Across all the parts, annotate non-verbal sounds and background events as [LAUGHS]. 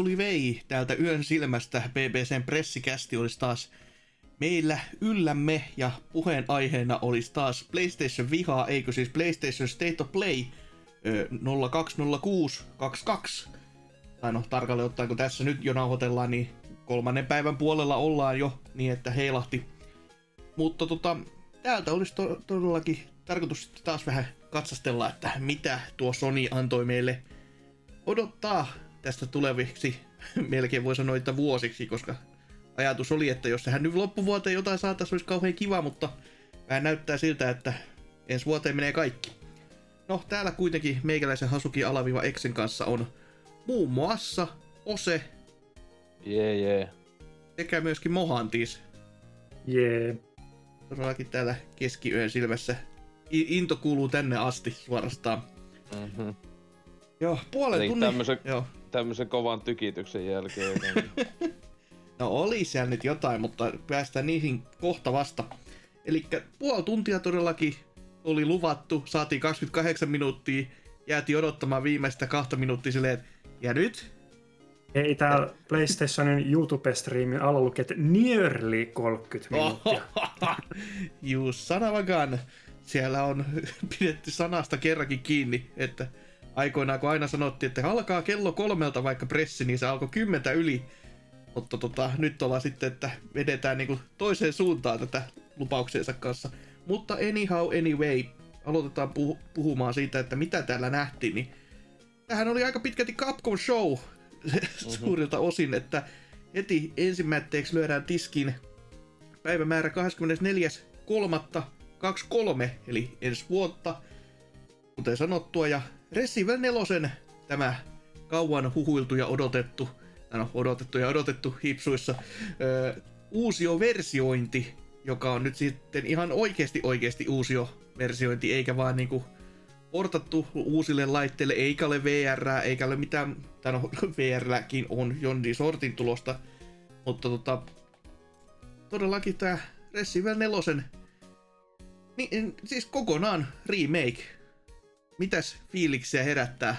Suli vei. Täältä yön silmästä BBCn pressikästi olisi taas meillä yllämme ja puheenaiheena olisi taas PlayStation vihaa, eikö siis PlayStation State of Play 020622. Tai no tarkalleen ottaen, kun tässä nyt jo nauhoitellaan, niin kolmannen päivän puolella ollaan jo niin, että heilahti. Mutta tota, täältä olisi to- todellakin tarkoitus taas vähän katsastella, että mitä tuo Sony antoi meille odottaa tästä tuleviksi, [LAUGHS] melkein voi sanoa, että vuosiksi, koska ajatus oli, että jos sehän nyt loppuvuoteen jotain saataisiin, olisi kauhean kiva, mutta vähän näyttää siltä, että ensi vuoteen menee kaikki. No, täällä kuitenkin meikäläisen Hasuki alaviva Exen kanssa on muun muassa Ose. Jee, yeah, jee. Yeah. Sekä myöskin Mohantis. Jee. Yeah. Todellakin täällä keskiyön silmässä. Into kuuluu tänne asti suorastaan. Mm-hmm. Joo, puolen tunnin... Tämmösen, joo tämmöisen kovan tykityksen jälkeen. [LAUGHS] no oli siellä nyt jotain, mutta päästään niihin kohta vasta. Eli puoli tuntia todellakin oli luvattu, saatiin 28 minuuttia, jäätiin odottamaan viimeistä kahta minuuttia silleen, ja nyt? Ei täällä PlayStationin YouTube-striimin alla lukee, että nearly 30 minuuttia. [LAUGHS] Juu, sanavagan. Siellä on [LAUGHS] pidetty sanasta kerrankin kiinni, että aikoinaan, kun aina sanottiin, että alkaa kello kolmelta vaikka pressi, niin se alkoi kymmentä yli. Mutta tota, nyt ollaan sitten, että vedetään niinku toiseen suuntaan tätä lupauksensa kanssa. Mutta anyhow, anyway, aloitetaan puh- puhumaan siitä, että mitä täällä nähtiin. Niin tähän oli aika pitkälti Capcom Show mm-hmm. [LAUGHS] suurilta osin, että heti ensimmäiseksi lyödään tiskin päivämäärä 24.3.23, eli ensi vuotta, kuten sanottua, ja Resident 4 tämä kauan huhuiltu ja odotettu, no odotettu ja odotettu hipsuissa, öö, uusio versiointi, joka on nyt sitten ihan oikeasti oikeasti uusio versiointi, eikä vaan niinku portattu uusille laitteille, eikä ole VR, eikä ole mitään, tai no [LAUGHS] VRlläkin on jondi sortin tulosta, mutta tota, todellakin tämä Resident 4 niin, siis kokonaan remake mitäs fiiliksiä herättää?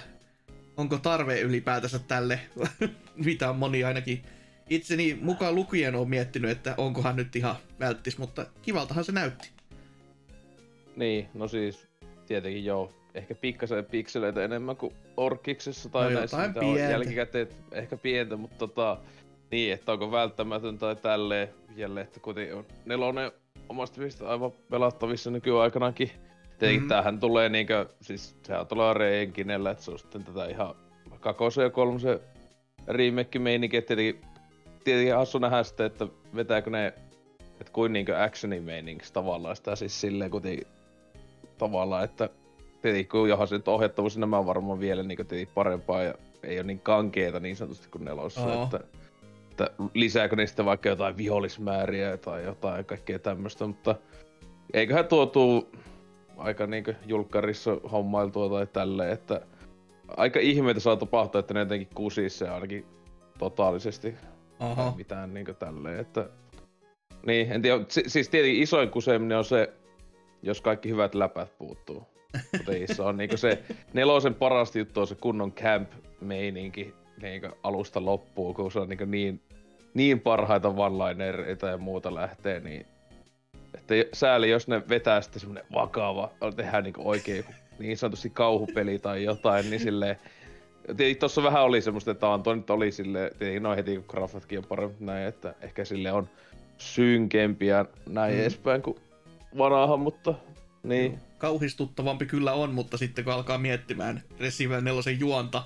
Onko tarve ylipäätänsä tälle? [LAUGHS] Mitä on moni ainakin itseni mukaan lukien on miettinyt, että onkohan nyt ihan välttis, mutta kivaltahan se näytti. Niin, no siis tietenkin joo. Ehkä pikkasen pikseleitä enemmän kuin Orkiksessa tai no näissä, mitä pientä. on jälkikäteen, ehkä pientä, mutta tota, niin, että onko välttämätön tai tälleen jälleen, että kuitenkin on nelonen omasta mielestä aivan pelattavissa nykyaikanakin Tietenkin mm. tämähän tulee niinkö, siis sehän tulee reenkinellä, että se on sitten tätä ihan kakosen ja kolmosen remake meininki, että tietenkin, tietenkin hassu nähdä sitten, että vetääkö ne, että kuin niinkö actioni meiningiksi tavallaan sitä siis silleen kuitenkin tavallaan, että tietenkin kun johon se nyt ohjattavuus nämä on varmaan vielä niin tietenkin parempaa ja ei ole niin kankeeta niin sanotusti kuin nelossa, oh. että, että lisääkö ne sitten vaikka jotain vihollismääriä tai jotain kaikkea tämmöistä, mutta eiköhän tuo tuu aika niinku julkkarissa hommailtua tai tälleen, että aika ihmeitä saa tapahtua, että ne jotenkin kusisse ainakin totaalisesti. Aha. mitään niinku tälleen, että... Niin, en tiedä, siis tietenkin isoin kuseminen on se, jos kaikki hyvät läpät puuttuu. Mutta se on niinku se [LAUGHS] nelosen parasta juttu on se kunnon camp-meininki niinku alusta loppuun, kun se on niinku niin, niin parhaita one ja muuta lähtee, niin että sääli, jos ne vetää sitten semmonen vakava, tehdään niinku oikein niin sanotusti kauhupeli tai jotain, niin silleen... Tossa vähän oli semmoista, että Anto nyt oli silleen, tietenkin noin heti kun grafatkin on parempi näin, että ehkä sille on synkempiä näin mm. edespäin kuin vanaahan, mutta niin. Kauhistuttavampi kyllä on, mutta sitten kun alkaa miettimään Resident 4 juonta,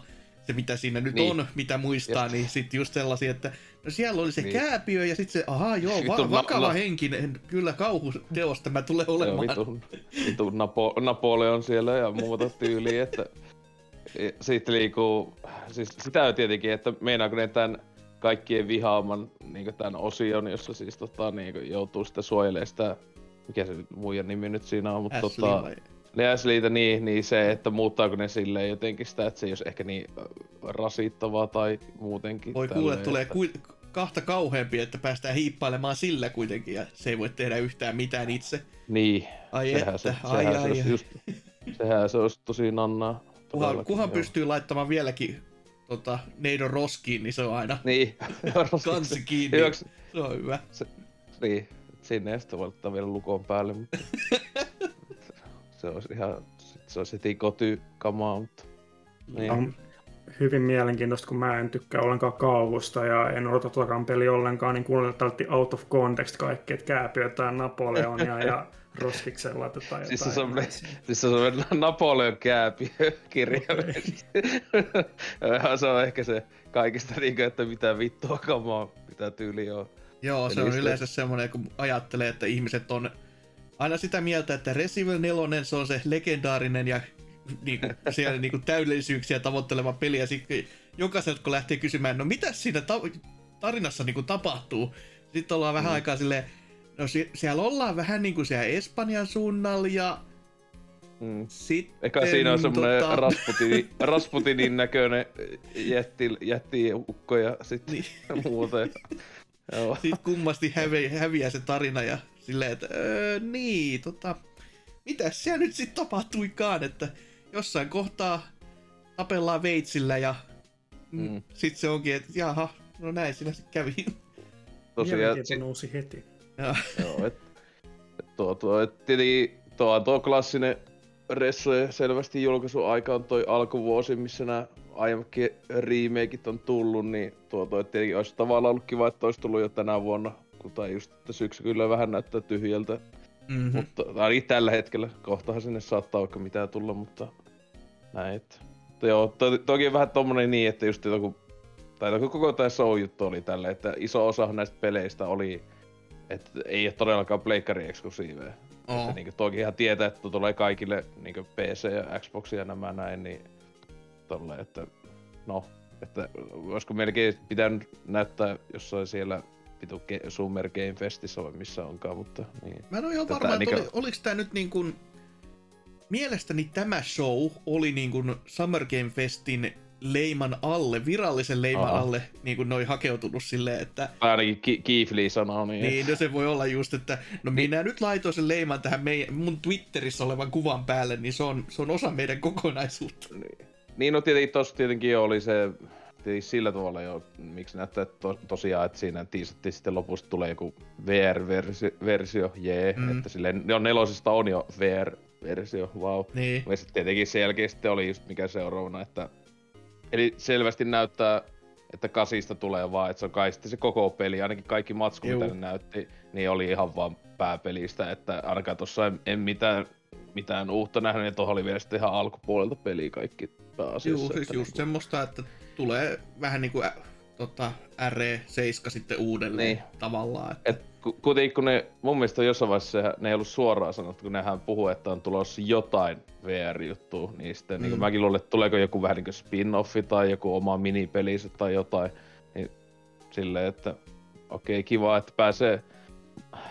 se mitä siinä nyt niin. on, mitä muistaa, Just. niin sitten just sellaisia, että no siellä oli se niin. kääpiö ja sitten se, aha joo, va- vakava na- henkinen, kyllä kauhuteos tämä tulee olemaan. Joo, vitu, vitu Napo- Napoleon siellä ja muuta tyyliä, että sitten liikuu, siis sitä on tietenkin, että meinaako ne tämän kaikkien vihaaman niin tämän osion, jossa siis tota, niin joutuu sitä suojelemaan sitä, mikä se muijan nimi nyt siinä on, mutta Ashley tota, vai? Ne Ashleytä, niin, niin se, että muuttaako ne silleen jotenkin sitä, että se ei olisi ehkä niin äh, rasittavaa tai muutenkin. Voi kuule, tulee että... ku, kahta kauheampi, että päästään hiippailemaan sillä kuitenkin ja se ei voi tehdä yhtään mitään itse. Niin, Ai sehän, että, se, ai sehän, ai, se olisi ai. just, sehän se olisi tosi nannaa. Kuhan, kuhan pystyy laittamaan vieläkin tota, neidon roskiin, niin se on aina Niin, [LAUGHS] kansi kiinni. Hyväks, Se on hyvä. niin, sinne ei sitten voi laittaa vielä lukon päälle, mutta [LAUGHS] se olisi ihan, sit se olisi heti kotykamaa, mutta niin. On hyvin mielenkiintoista, kun mä en tykkää ollenkaan kauhusta ja en odota tuotakaan peli ollenkaan, niin kuunnella tälti out of context kaikki, että kääpi jotain Napoleonia ja [LAUGHS] roskikseen laitetaan jotain. Siis se on näin. Siis se on Napoleon kääpi [LAUGHS] kirjaimellisesti. [LAUGHS] se on ehkä se kaikista niinku, että mitä vittua kamaa, mitä tyyli on. Joo, se Eli on yleensä semmoinen, kun ajattelee, että ihmiset on aina sitä mieltä, että Resident Evil 4 se on se legendaarinen ja niinku, siellä niinku täydellisyyksiä tavoitteleva peli, ja sitten jokaiselta kun lähtee kysymään, no mitä siinä ta- tarinassa niinku tapahtuu, sitten ollaan vähän Mm. aikaa silleen, no si- siellä ollaan vähän niinku siellä Espanjan suunnalla, ja Mm. sitten... Eikä siinä on semmonen tota- Rasputinin, Rasputinin [LAUGHS] näköinen jätti, jättiukko ja sitten Niin. muuten. [LAUGHS] Joo. Sitten kummasti hävi, häviää se tarina ja silleen, että öö, niin, tota, mitä siellä nyt sitten tapahtuikaan, että jossain kohtaa tapellaan veitsillä ja mm. Mm. sitten se onkin, että jaha, no näin siinä sitten kävi. Tosiaan, sit, nousi heti. Ja, joo, et, et tuo, tuo, et tietenkin tuo on tuo klassinen Ressojen selvästi julkaisuaika on toi alkuvuosi, missä nämä aiemmatkin remakeit on tullut, niin tuo, tuo tietenkin olisi tavallaan ollut kiva, että olisi tullut jo tänä vuonna, tai just että syksy kyllä vähän näyttää tyhjältä, mm-hmm. mutta ainakin tällä hetkellä, kohtahan sinne saattaa vaikka mitään tulla, mutta näin, että, mutta joo, to, toki vähän tommonen niin, että just joku, tai joku koko tämä show-juttu oli tälle, että iso osa näistä peleistä oli, että ei ole todellakaan pleikkari eksklusiiveja. Että niinku toki ihan tietää, että tulee kaikille niinku PC ja Xbox ja nämä näin, niin tolle, että no, että olisiko melkein pitänyt näyttää jossain siellä vitu Ge- Summer Game Festissä vai missä onkaan, mutta niin. Mä en ole ihan Tätä varma, että oli, oliko tämä nyt niin kuin... Mielestäni tämä show oli niin kuin Summer Game Festin leiman alle, virallisen leiman Aha. alle, niin kuin noi hakeutunut silleen, että Tai ainakin Ki- Lee sanoo niin. Niin, no se voi olla just, että no minä nyt laitoin sen leiman tähän meidän, mun Twitterissä olevan kuvan päälle, niin se on, se on osa meidän kokonaisuutta. Niin, niin no tietenkin tossa tietenkin oli se tietenkin sillä tavalla jo, miksi näyttää to, tosiaan, että siinä tiisattiin sitten lopussa tulee joku VR-versio, jee, Mm. mm. että silleen, jo nelosesta on jo VR-versio, wow. Niin, Ja sitten tietenkin sen jälkeen sitten oli just mikä seuraavana, että eli selvästi näyttää, että kasista tulee vaan, että se on kai sitten se koko peli, ainakin kaikki matsku, Juu. mitä ne näytti, niin oli ihan vaan pääpelistä, että ainakaan tossa en, en mitään, mitään uutta nähnyt, ja tuohon oli vielä sitten ihan alkupuolelta peli kaikki pääasiassa. juu, siis että just niinku- semmoista, että tulee vähän niinku ä, tota, RE7 sitten uudelleen Niin. tavallaan. Että, Et ku- kuitenkin kun ne, mun mielestä jossain vaiheessa ne ei ollut suoraan sanottu, kun nehän puhuu, että on tulossa jotain VR-juttua, niin sitten mm. niin mäkin luulen, että tuleeko joku vähän niin kuin spin-offi tai joku oma minipelinsä tai jotain, niin silleen, että okei, kiva, että pääsee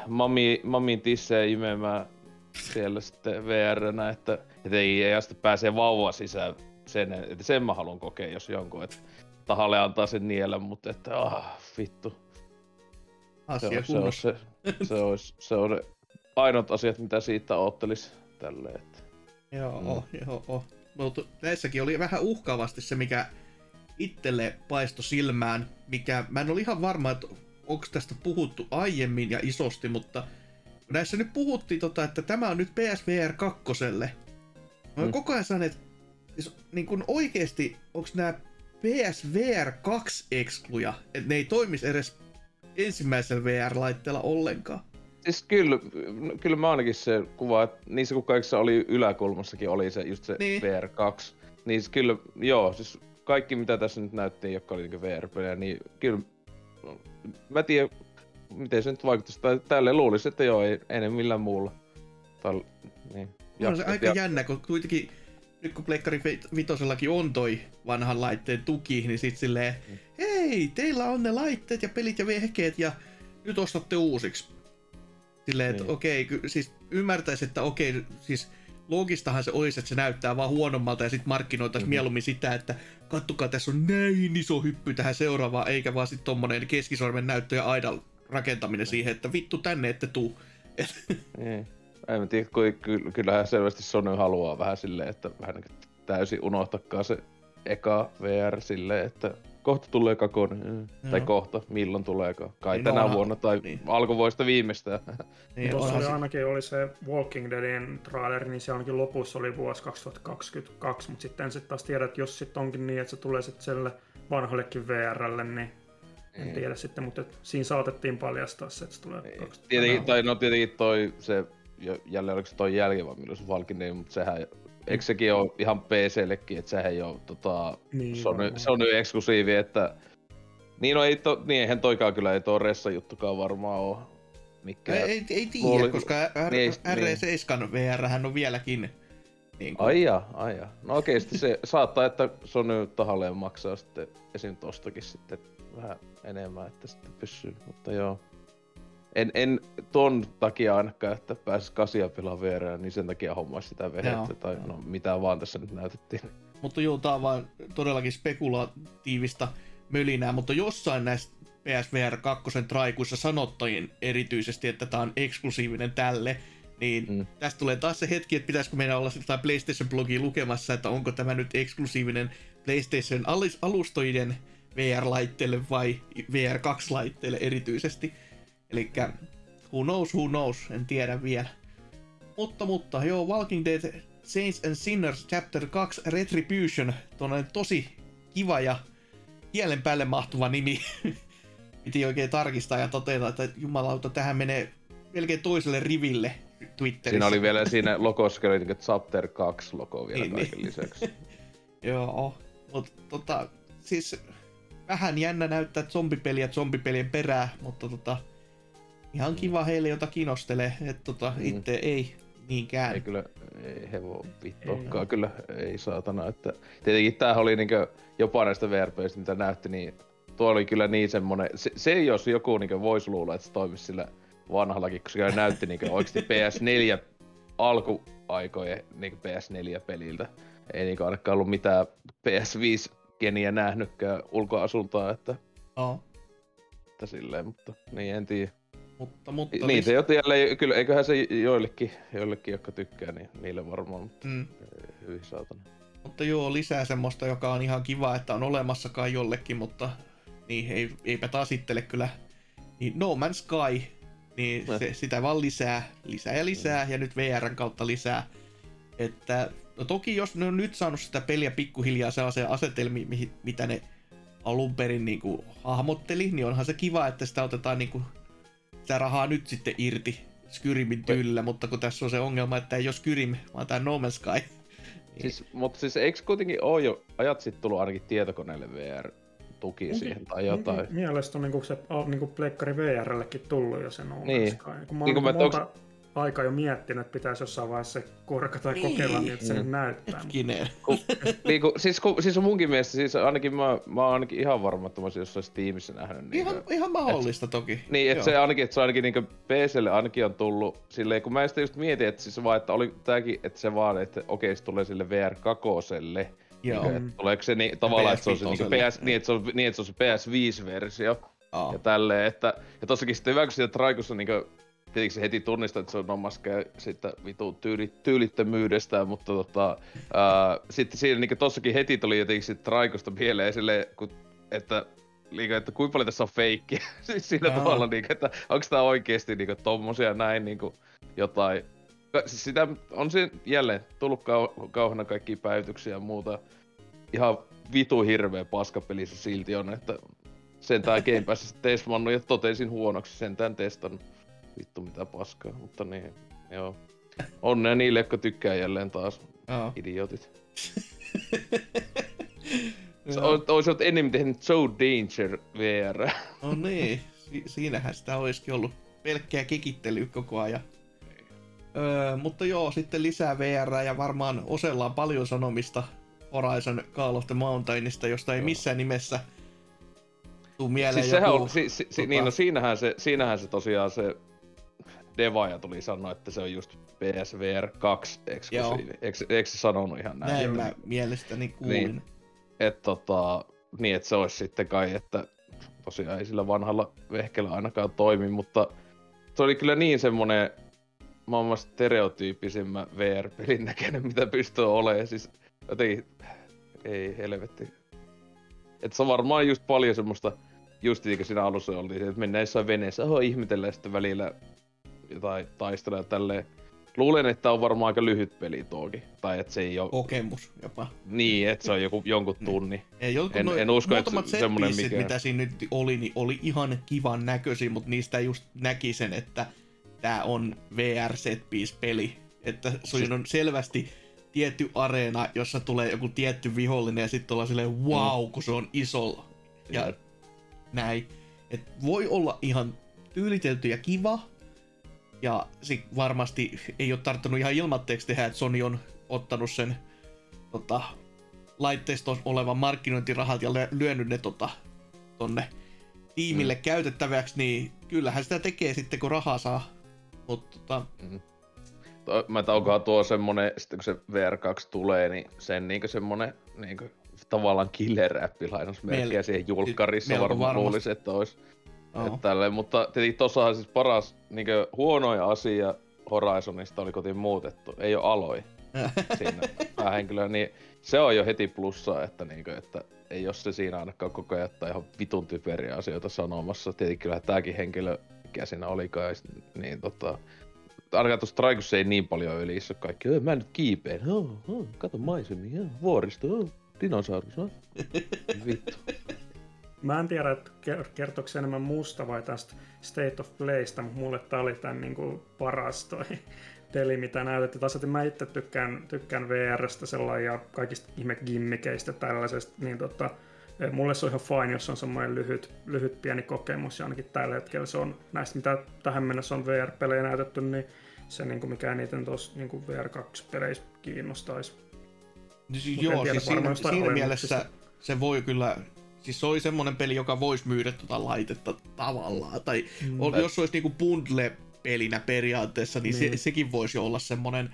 mami, mamin tisseen imemään siellä sitten VR-nä, että, että ei, ei pääsee vauva sisään sen, että sen mä haluan kokea, jos jonkun, että tahalle antaa sen niellä, mutta että ah, vittu, se asia on, se, on kunnossa. se, se, olisi, se on ne ainoat asiat, mitä siitä oottelis tälleen. Että. Joo, mm. joo, joo. Mutta näissäkin oli vähän uhkaavasti se, mikä itselle paisto silmään, mikä mä en ole ihan varma, että onko tästä puhuttu aiemmin ja isosti, mutta näissä nyt puhuttiin, tota, että tämä on nyt PSVR 2. Mä Mm. koko ajan sanonut, että niin kun oikeesti, onko nämä PSVR 2 ekskluja, että ne ei toimisi edes ensimmäisellä VR-laitteella ollenkaan. Siis kyllä, kyllä mä ainakin se kuva, että niissä kun kaikissa oli yläkulmassakin oli se just se Niin. niin. VR2, niin siis kyllä, joo, siis kaikki mitä tässä nyt näytti, jotka oli niinku VR-pelejä, niin kyllä, no, mä tiedän, miten se nyt vaikuttaisi, tai tälleen luulisin, että joo, ei, ei millään muulla. Tai, niin. On se aika ja- jännä, kun kuitenkin nyt kun Pleikkari Vitosellakin on toi vanhan laitteen tuki, niin sit silleen, Mm. hei, teillä on ne laitteet ja pelit ja vehkeet ja nyt ostatte uusiksi. Silleen, että niin. okei, okay, siis ymmärtäisi, että okei, okay, siis loogistahan se olisi, että se näyttää vaan huonommalta ja sitten markkinoitaisiin mm-hmm. mieluummin sitä, että kattokaa, tässä on näin iso hyppy tähän seuraavaan, eikä vaan sitten tommonen keskisormen näyttö ja aidan rakentaminen siihen, että vittu tänne ette tuu. [LAUGHS] Niin. En mä tiedä, kun kyllähän selvästi Sony haluaa vähän silleen, että vähän niin täysin unohtakaa se eka VR silleen, että kohta tulee kakone. Mm. Tai kohta, milloin tuleekaan. Kai niin tänä onhan... vuonna tai niin. alkuvuodesta viimeistään. Niin, [LAUGHS] Tuossa oli ainakin oli se Walking Deadin traileri, niin se ainakin lopussa oli vuosi 2022, mutta sitten sitten taas tiedät, että jos sitten onkin niin, että se tulee sitten selle vanhallekin VRlle, niin en niin. tiedä sitten, mutta siinä saatettiin paljastaa se, että se tulee niin. Tietenkin, tai no tietenkin toi se, jälleen oliko se toi jälkeen vai milloin se Dead, mutta sehän eikö sekin ole ihan PCllekin, että sehän ei ole tota, niin, Sony, Sony eksklusiivi, että niin, no ei to, niin eihän toikaan kyllä ei tuo Ressa juttukaan varmaan ole mikään. Ei, ei, ei tiedä, Luuli... koska R- niin, RE7 niin. VR on vieläkin niin kuin... Ai ja, ai ja. No okei, sitten se [LAUGHS] saattaa, että Sony tahalleen maksaa sitten esim. tostakin sitten vähän enemmän, että sitten pysyy, mutta joo en, en ton takia ainakaan, että pääsis kasia pelaa VR, niin sen takia hommaisi sitä vehettä tai no mitä vaan tässä nyt näytettiin. Mutta joo, tää on vaan todellakin spekulatiivista mölinää, mutta jossain näistä PSVR 2 traikuissa sanottajien erityisesti, että tämä on eksklusiivinen tälle, niin mm. tästä tulee taas se hetki, että pitäisikö meidän olla sitä PlayStation-blogia lukemassa, että onko tämä nyt eksklusiivinen PlayStation alustoiden VR-laitteelle vai VR 2-laitteelle erityisesti. Eli who knows, who knows, en tiedä vielä. Mutta, mutta, joo, Walking Dead Saints and Sinners Chapter 2 Retribution, tuonne tosi kiva ja kielen päälle mahtuva nimi. [LAUGHS] Piti oikein tarkistaa ja toteta, että jumalauta, tähän menee melkein toiselle riville Twitterissä. Siinä oli vielä siinä logossa oli niin Chapter 2 logo vielä niin, kaiken niin. lisäksi. [LAUGHS] joo, mutta tota, siis vähän jännä näyttää zombipeliä zombipelien perää, mutta tota, ihan kiva heille, jota kiinnostelee, että tota, mm. itse ei niinkään. Ei kyllä, ei hevo vittuakaan kyllä, ei saatana. Että, tietenkin tämähän oli niinkö, jopa näistä VRPistä, mitä näytti, niin tuo oli kyllä niin semmonen, se, se jos joku niinkö voisi luulla, että se toimisi sillä vanhallakin, koska se näytti niinkö oikeasti PS4 alkuaikojen niinkö PS4-peliltä. Ei niinkö ainakaan ollut mitään PS5-geniä nähnytkään ulkoasultaa, että... Oh. Että silleen, mutta niin en tiedä. Mutta, mutta Niitä lis... jo jälleen, kyllä eiköhän se joillekin, joillekin jotka tykkää, niin niille varmaan, mutta mm. hyvin saatana. Mutta joo, lisää semmoista, joka on ihan kiva, että on olemassakaan jollekin, mutta niin ei, eipä taas ittele kyllä. Niin No Man's Sky, niin se, sitä vaan lisää, lisää ja lisää, mm. ja nyt VRn kautta lisää. Että no toki jos ne on nyt saanut sitä peliä pikkuhiljaa sellaiseen asetelmiin, mitä ne alun perin niin kuin, hahmotteli, niin onhan se kiva, että sitä otetaan niin kuin, sitä rahaa nyt sitten irti Skyrimin tyylillä, mutta kun tässä on se ongelma, että ei ole Skyrim, vaan tämä No Man's Sky. Niin. [LAUGHS] Siis, mutta siis eikö kuitenkin ole jo ajat sitten tullut ainakin tietokoneelle VR tuki siihen tai jotain. Mielestäni on niinku se niinku Pleikkari VRllekin tullut jo se No Man's niin. Sky. Kun mä niin, kun mä monta, onks aika jo miettinyt, että pitäisi jossain vaiheessa se korka tai niin. kokeilla, niin että se mm. näyttää. Hetkinen. niin, kun, siis, kun, siis on munkin mielestä, siis ainakin mä, mä oon ainakin ihan varma, että mä olisin jossain Steamissa nähnyt. Niin ihan, kuin, ihan mahdollista et, toki. Niin, että se ainakin, että se ainakin niin PClle ainakin on tullut silleen, kun mä sitä just mietin, että siis vaan, että oli tääkin, että se vaan, että okei, se tulee sille VR kakoselle. Joo. Niin, että tuleeko se niin, tavallaan, että se on se, niin, PS, niin, että se on, niin, että se on se PS5-versio. Oh. Ja tälleen, että, ja tossakin sitten hyvä, kun siitä Traikussa niin tietenkin se heti tunnistaa, että se on omaskään siitä vitu tyyli, tyylittömyydestä, mutta tota, ää, sitten siinä niin tossakin heti tuli jotenkin sit Traikosta mieleen silleen, kun, että liikaa, että kuinka paljon tässä on feikkiä [LAUGHS] siis siinä Aha. tavalla, niin, että onko tämä oikeasti niin, tommosia näin niin kuin, jotain. Siis sitä on siinä jälleen tullut kau- kauhana kaikkia päivityksiä ja muuta. Ihan vitu hirveä paskapeli se silti on, että sentään Game Passissa testannut ja totesin huonoksi sentään testannut vittu mitä paskaa, mutta niin, joo. Onnea niille, jotka tykkää jälleen taas. Oh. Idiotit. [LAUGHS] Ois olet enemmän tehnyt So Danger VR. No niin, si- siinähän sitä olisikin ollut pelkkää kekittelyä koko ajan. Öö, mutta joo, sitten lisää VR ja varmaan Osella on paljon sanomista Horizon Call of the Mountainista, josta ei missään nimessä tuu mieleen siis joku... On, si, si, tota... niin, no siinähän se, siinähän se tosiaan se Devaja tuli sanoa, että se on just PSVR 2 eksklusiivi. Eikö, eikö se sanonut ihan näin? Näin mä mielestäni kuulin. Niin, että tota, niin, et se olisi sitten kai, että tosiaan ei sillä vanhalla vehkellä ainakaan toimi, mutta se oli kyllä niin semmonen maailman stereotyyppisimmä VR-pelin näköinen, [LAUGHS] mitä pystyy olemaan. Siis jotenkin, ei helvetti. Että se on varmaan just paljon semmoista, just niin kuin siinä alussa oltiin, että mennään jossain veneessä, oho ihmetellään sitten välillä jotain taistelee tälleen. Luulen, että on varmaan aika lyhyt peli tuokin. Tai että se ei ole... Kokemus jopa. Niin, että se on joku, [LAUGHS] jonkun niin. tunni. Ei, en, en usko, että se, semmonen mikä... mitä siinä nyt oli, niin oli ihan kivan näköisiä, mutta niistä just näki sen, että tämä on VR set peli. Että se on selvästi tietty areena, jossa tulee joku tietty vihollinen ja sitten ollaan silleen wow, mm. kun se on iso. Ja mm. näin. Et voi olla ihan tyylitelty ja kiva, ja sit varmasti ei ole tarttunut ihan ilmatteeksi tehdä, että Sony on ottanut sen tota, laitteisto olevan markkinointirahat ja lyönyt ne tota, tonne tiimille mm. käytettäväksi, niin kyllähän sitä tekee sitten, kun rahaa saa. Mutta tota... Mm. Mä onkohan tuo semmonen, sitten kun se VR2 tulee, niin sen niinkö semmonen niinkö tavallaan killer-appi lainausmerkkiä siihen julkkarissa varmaan luulisin, että olisi Oh. Tälleen, mutta tietenkin tossahan siis paras niin huonoja asia Horizonista oli kotiin muutettu. Ei ole aloi [LAUGHS] siinä päähenkilöä, niin se on jo heti plussaa, että, niin kuin, että ei jos se siinä ainakaan koko ajan että ihan vitun typeriä asioita sanomassa. Tietenkin kyllä tämäkin henkilö, mikä siinä olikaan, niin tota, ainakaan tuossa Traikussa ei niin paljon ylissä kaikki. Mä nyt kiipeen. Oh, oh, kato maisemia, vuoristo, oh, dinosaurus. Oh. [LAUGHS] Vittu. Mä en tiedä, että se enemmän musta vai tästä State of Playsta, mutta mulle tää oli tämän niin kuin paras toi [LAUGHS] peli, mitä näytettiin. Taas, että mä itse tykkään, tykkään VRstä sellainen ja kaikista ihme gimmikeistä tällaisesta, niin tota, eh, mulle se on ihan fine, jos on semmoinen lyhyt, lyhyt pieni kokemus, ja ainakin tällä hetkellä se on näistä, mitä tähän mennessä on VR-pelejä näytetty, niin se niin kuin mikä eniten tuossa niin kuin VR2-peleissä kiinnostaisi. Joo, siis siinä, siinä mielessä se voi kyllä Siis se oli semmonen peli, joka voisi myydä tota laitetta tavallaan. Tai mm. jos se olisi niinku bundle-pelinä periaatteessa, niin, niin. Se, sekin voisi olla semmonen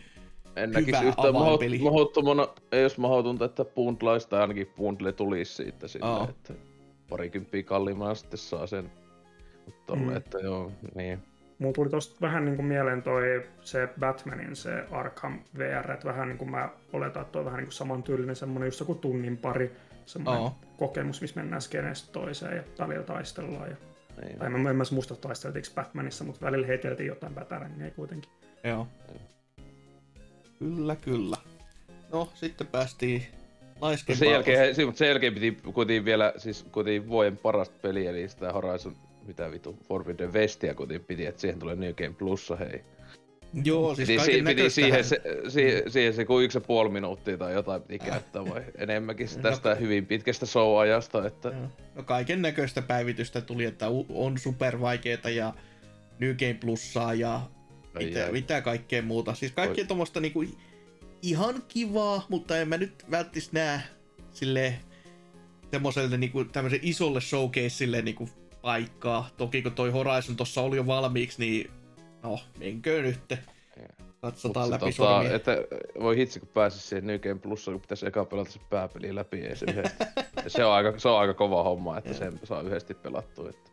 en hyvä yhtään avainpeli. Mahottomana, ei jos mahdotonta, että bundlaista ainakin bundle tulisi siitä sinne, oh. että parikymppiä kalliimmalla sitten saa sen. Mutta mm. että joo, niin. Mulla tuli tosta vähän niin kuin mieleen toi se Batmanin se Arkham VR, että vähän niin kuin mä oletan, että toi vähän niin kuin samantyylinen semmonen just joku tunnin pari semmoinen oh. Kokemus, missä mennään skeneestä toiseen ja välillä taistellaan. Ja, niin. Tai mä en mä muista taisteltiinko Batmanissa, mutta välillä heiteltiin jotain ei kuitenkin. Joo. Kyllä, kyllä. No, sitten päästiin laiskempaan. Sen jälkeen, sen, sen jälkeen piti kuitenkin vielä, siis kuitenkin vuoden parasta peliä, eli sitä Horizon, mitä vitu, Forbidden Westia kuitenkin piti, että siihen tulee New Game Plussa, hei. Joo, siis piti, si- piti siihen, se, si- siihen se kuin yksi ja puoli minuuttia tai jotain piti käyttää vai enemmänkin no, tästä no, hyvin pitkästä show-ajasta. Että... No kaiken näköistä päivitystä tuli, että on super vaikeeta ja New Game Plussaa ja mitä, mitä kaikkea muuta. Siis kaikkea tuommoista niinku ihan kivaa, mutta en mä nyt välttis näe sille semmoiselle niinku tämmöisen isolle showcaseille niinku paikkaa. Toki kun toi Horizon tossa oli jo valmiiksi, niin No, menkö nyt. Katsotaan läpi tota, että voi hitsi, kun pääsisi siihen New Game Plussa, kun pitäisi eka pelata se pääpeli läpi [LAUGHS] ja se yhdesti. se, on aika, se on aika kova homma, että sen saa yhdesti pelattua. Että.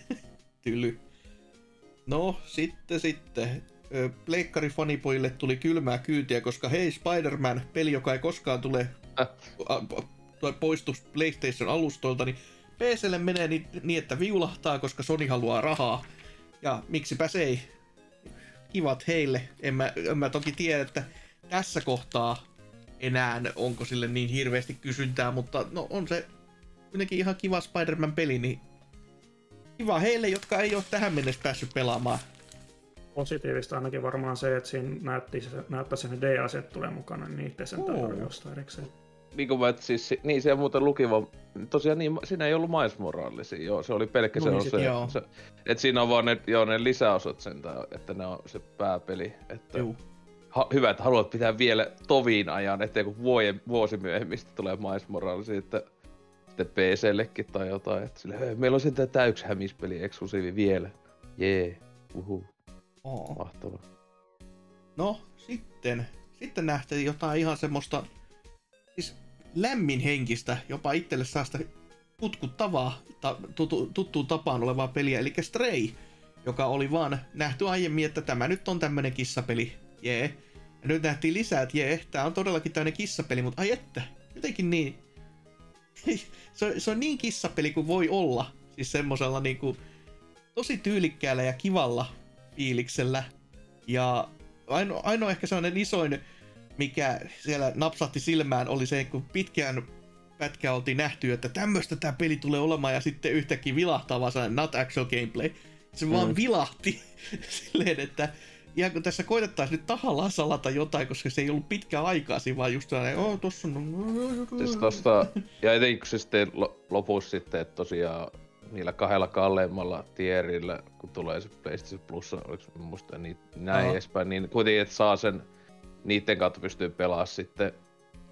[LAUGHS] Tyly. No, sitten sitten. Pleikkari fanipojille tuli kylmää kyytiä, koska hei Spider-Man, peli, joka ei koskaan tule äh. poistu PlayStation-alustoilta, niin PClle menee niin, niin, että viulahtaa, koska Sony haluaa rahaa. Ja miksipä se ei kivat heille. En mä, en mä toki tiedä, että tässä kohtaa enää onko sille niin hirveästi kysyntää, mutta no on se kuitenkin ihan kiva Spider-Man-peli, niin kiva heille, jotka ei ole tähän mennessä päässyt pelaamaan. Positiivista ainakin varmaan se, että siinä näytti, näyttää sen DLC tulee mukana, niin itse sen jostain erikseen niin kuin mä, siis, niin siellä muuten luki vaan, tosiaan niin, siinä ei ollut Miles Moralesia, joo, se oli pelkkä se, se, se, että siinä on vaan ne, joo, ne lisäosat sen, että ne on se pääpeli, että ha, hyvä, että haluat pitää vielä toviin ajan, ettei kun vuosi, vuosi myöhemmin tulee Miles Moralesia, että sitten PCllekin tai jotain. Että sille, meillä on sitten täyksi hämispeli eksklusiivi vielä. Jee, uhu. Oh. Mahtava. No, sitten, sitten nähtiin jotain ihan semmoista siis lämmin henkistä, jopa itselle saa sitä kutkuttavaa, ta, tutu, tuttuun tapaan olevaa peliä, eli Stray, joka oli vaan nähty aiemmin, että tämä nyt on tämmönen kissapeli, jee. Ja nyt nähtiin lisää, että jee, tää on todellakin tämmönen kissapeli, mutta ai että, jotenkin niin. [LAUGHS] se, se on niin kissapeli kuin voi olla, siis semmosella niinku tosi tyylikkäällä ja kivalla fiiliksellä. Ja ainoa, ainoa ehkä sellainen isoin, mikä siellä napsahti silmään, oli se, kun pitkään pätkä oltiin nähty, että tämmöistä tämä peli tulee olemaan, ja sitten yhtäkkiä vilahtaa vaan sellainen not actual gameplay. Se mm. vaan vilahti [LAUGHS] silleen, että ja kun tässä koitettaisiin nyt tahallaan salata jotain, koska se ei ollut pitkä aikaa siinä, vaan just sellainen, oh, tossa on... Siis tosta, ja etenkin kun se sitten lopussa sitten, että tosiaan niillä kahdella kalleimmalla tierillä, kun tulee se PlayStation Plus, oliko muista niin, näin Aha. edespäin, niin kuitenkin, että saa sen, niiden kautta pystyy pelaamaan sitten,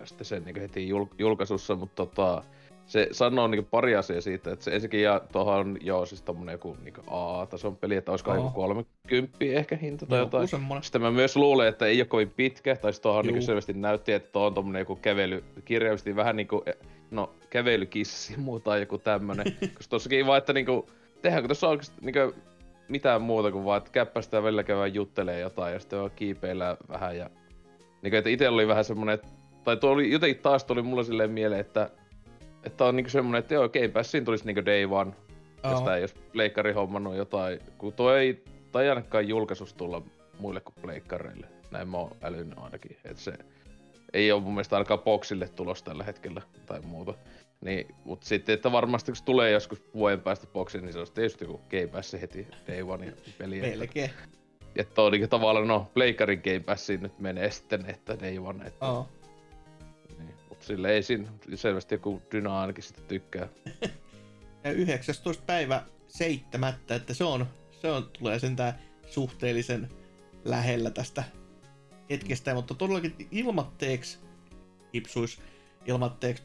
sitten sen niin heti jul- julkaisussa, mutta tota, se sanoo niin pari asiaa siitä, että se ensinnäkin ja tuohon joo siis tommonen joku niin A-tason peli, että olisiko joku 30 ehkä hinta tai jotain. Semmoinen. Sitten mä myös luulen, että ei ole kovin pitkä, tai sitten tuohon niin selvästi näytti, että tuo on tommonen joku kävely, kirjallisesti vähän niinku, no kävelykissi muuta joku tämmönen. [LAUGHS] koska tossakin vaan, että niinku, tehdäänkö tuossa oikeesti niinku mitään muuta kuin vaan, että käppästään välillä käydään juttelee jotain ja sitten vaan kiipeillä vähän ja niinku, että ite oli vähän semmonen, tai tuo oli, jotenkin taas tuli mulla silleen mieleen, että että on niinku semmonen, että joo, Game Passiin tulisi niinku day one. Oh. Jos tää ei jos pleikkari hommannut jotain, kun tuo ei tai ainakaan julkaisus tulla muille kuin pleikkareille. Näin mä oon älynyt ainakin, että se ei ole mun mielestä ainakaan boksille tulos tällä hetkellä tai muuta. Niin, mutta sitten, että varmasti kun tulee joskus vuoden päästä boksiin, niin se olisi tietysti joku Game Pass heti Day One peli. Melkein. Että on niin tavallaan, no, Pleikarin Game Passiin nyt menee sitten, että Day One. Että... Oh sille ei siinä selvästi joku Dyna ainakin sitten tykkää. [LAUGHS] ja 19. päivä seitsemättä, että se on, se on, tulee sentään suhteellisen lähellä tästä hetkestä, mutta todellakin ilmatteeksi hipsuis ilmatteeksi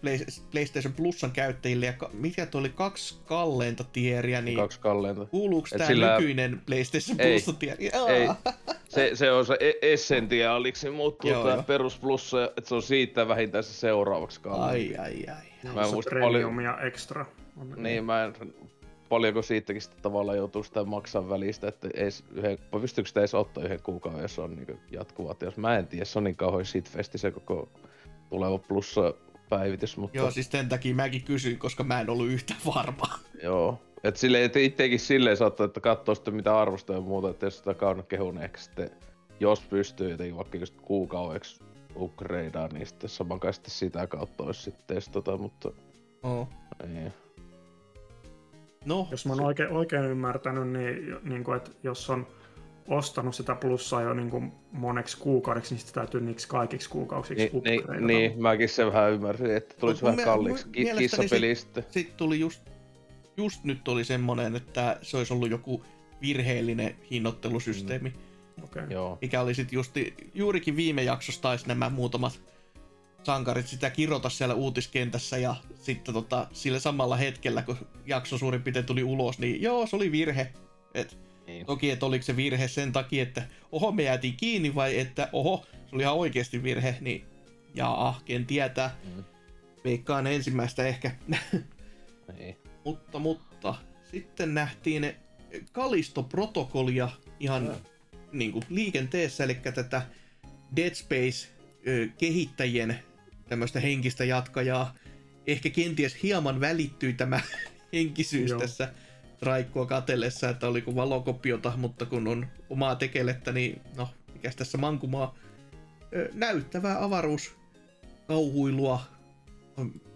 PlayStation Plusan käyttäjille, ja ka- mikä tuo oli kaksi kalleinta tieriä, niin kaksi kalleinta. kuuluuko tämä sillä... nykyinen PlayStation Plusan tieri? Ei, se, se on se e- Essentialiksi muuttuu joo, tämä perus plussa, että se on siitä vähintään se seuraavaksi kallein. Ai, ai, ai. Mä en muista paljon... ja extra. Niin, mä en paljonko siitäkin sitten tavallaan joutuu sitä maksaa välistä, että ees yhden, pystyykö sitä edes ottaa yhden kuukauden, jos on niin jatkuvat. Jos mä en tiedä, se on niin kauhean shitfesti se koko tuleva plussa päivitys, mutta... Joo, siis sen takia mäkin kysyin, koska mä en ollut yhtä varma. Joo, et silleen, että itsekin silleen saattaa, että katsoo sitten mitä arvostoja ja muuta, että jos sitä kauna kehun ehkä sitten, jos pystyy jotenkin vaikka just kuukaudeksi upgradeaa, niin sitten samankaisesti sitä kautta olisi sitten testata, mutta... Oh. Ei. No, jos mä oon oikein, oikein ymmärtänyt, niin, niin kuin, että jos on ostanut sitä plussaa jo niin kuin moneksi kuukaudeksi, niin sitä täytyy niiksi kaikiksi kuukausiksi niin, niin, niin, mäkin se vähän ymmärsin, että tulisi Mut vähän kalliiksi kissapeli sitten. Sitten tuli just, just nyt oli semmonen, että se olisi ollut joku virheellinen hinnoittelusysteemi. Mm. Okay. Joo. Mikä oli sitten justi, juurikin viime jaksossa taisi nämä muutamat sankarit sitä kirota siellä uutiskentässä ja sitten tota, sillä samalla hetkellä, kun jakso suurin piirtein tuli ulos, niin joo, se oli virhe. Et niin. Toki, että oliko se virhe sen takia, että oho, me jäätiin kiinni vai että oho, se oli ihan oikeasti virhe, niin jaa, ken tietää. Mm. Veikkaan ensimmäistä ehkä. [LAUGHS] niin. mutta, mutta, sitten nähtiin Kalisto-protokollia ihan mm. niin kuin liikenteessä, eli tätä Dead Space-kehittäjien tämmöistä henkistä jatkajaa. Ehkä kenties hieman välittyi tämä [LAUGHS] henkisyys Joo. tässä raikkua katellessa, että oliko valokopiota, mutta kun on omaa tekelettä, niin no, mikäs tässä mankumaa. Näyttävää avaruus kauhuilua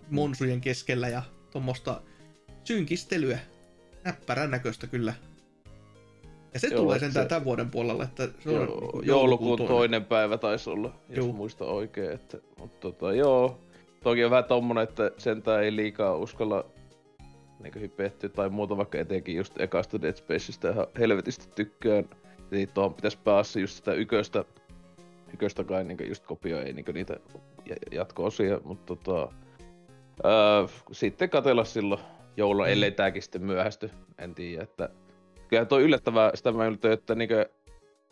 monsujen keskellä ja tuommoista synkistelyä. Näppärän näköistä kyllä. Ja se Joo, tulee sentään se... tämän vuoden puolella, että se joo, on joulukuun, joulukuun toinen. toinen päivä taisi olla, jos joo. muista oikein. Että, mutta tota, joo, toki on vähän tommonen, että sentään ei liikaa uskalla niin hypetty tai muuta, vaikka etenkin just ekasta Dead Spaceista ihan helvetisti tykkään. Niin tuohon pitäisi päässä just sitä yköstä, yköstä kai niin just kopioi niin niitä jatko-osia, mutta tota, Öö, sitten katella silloin joulun, mm. ellei tääkin sitten myöhästy. En tiedä, että... Kyllä toi yllättävää, sitä mä yllätyin, että niinkö...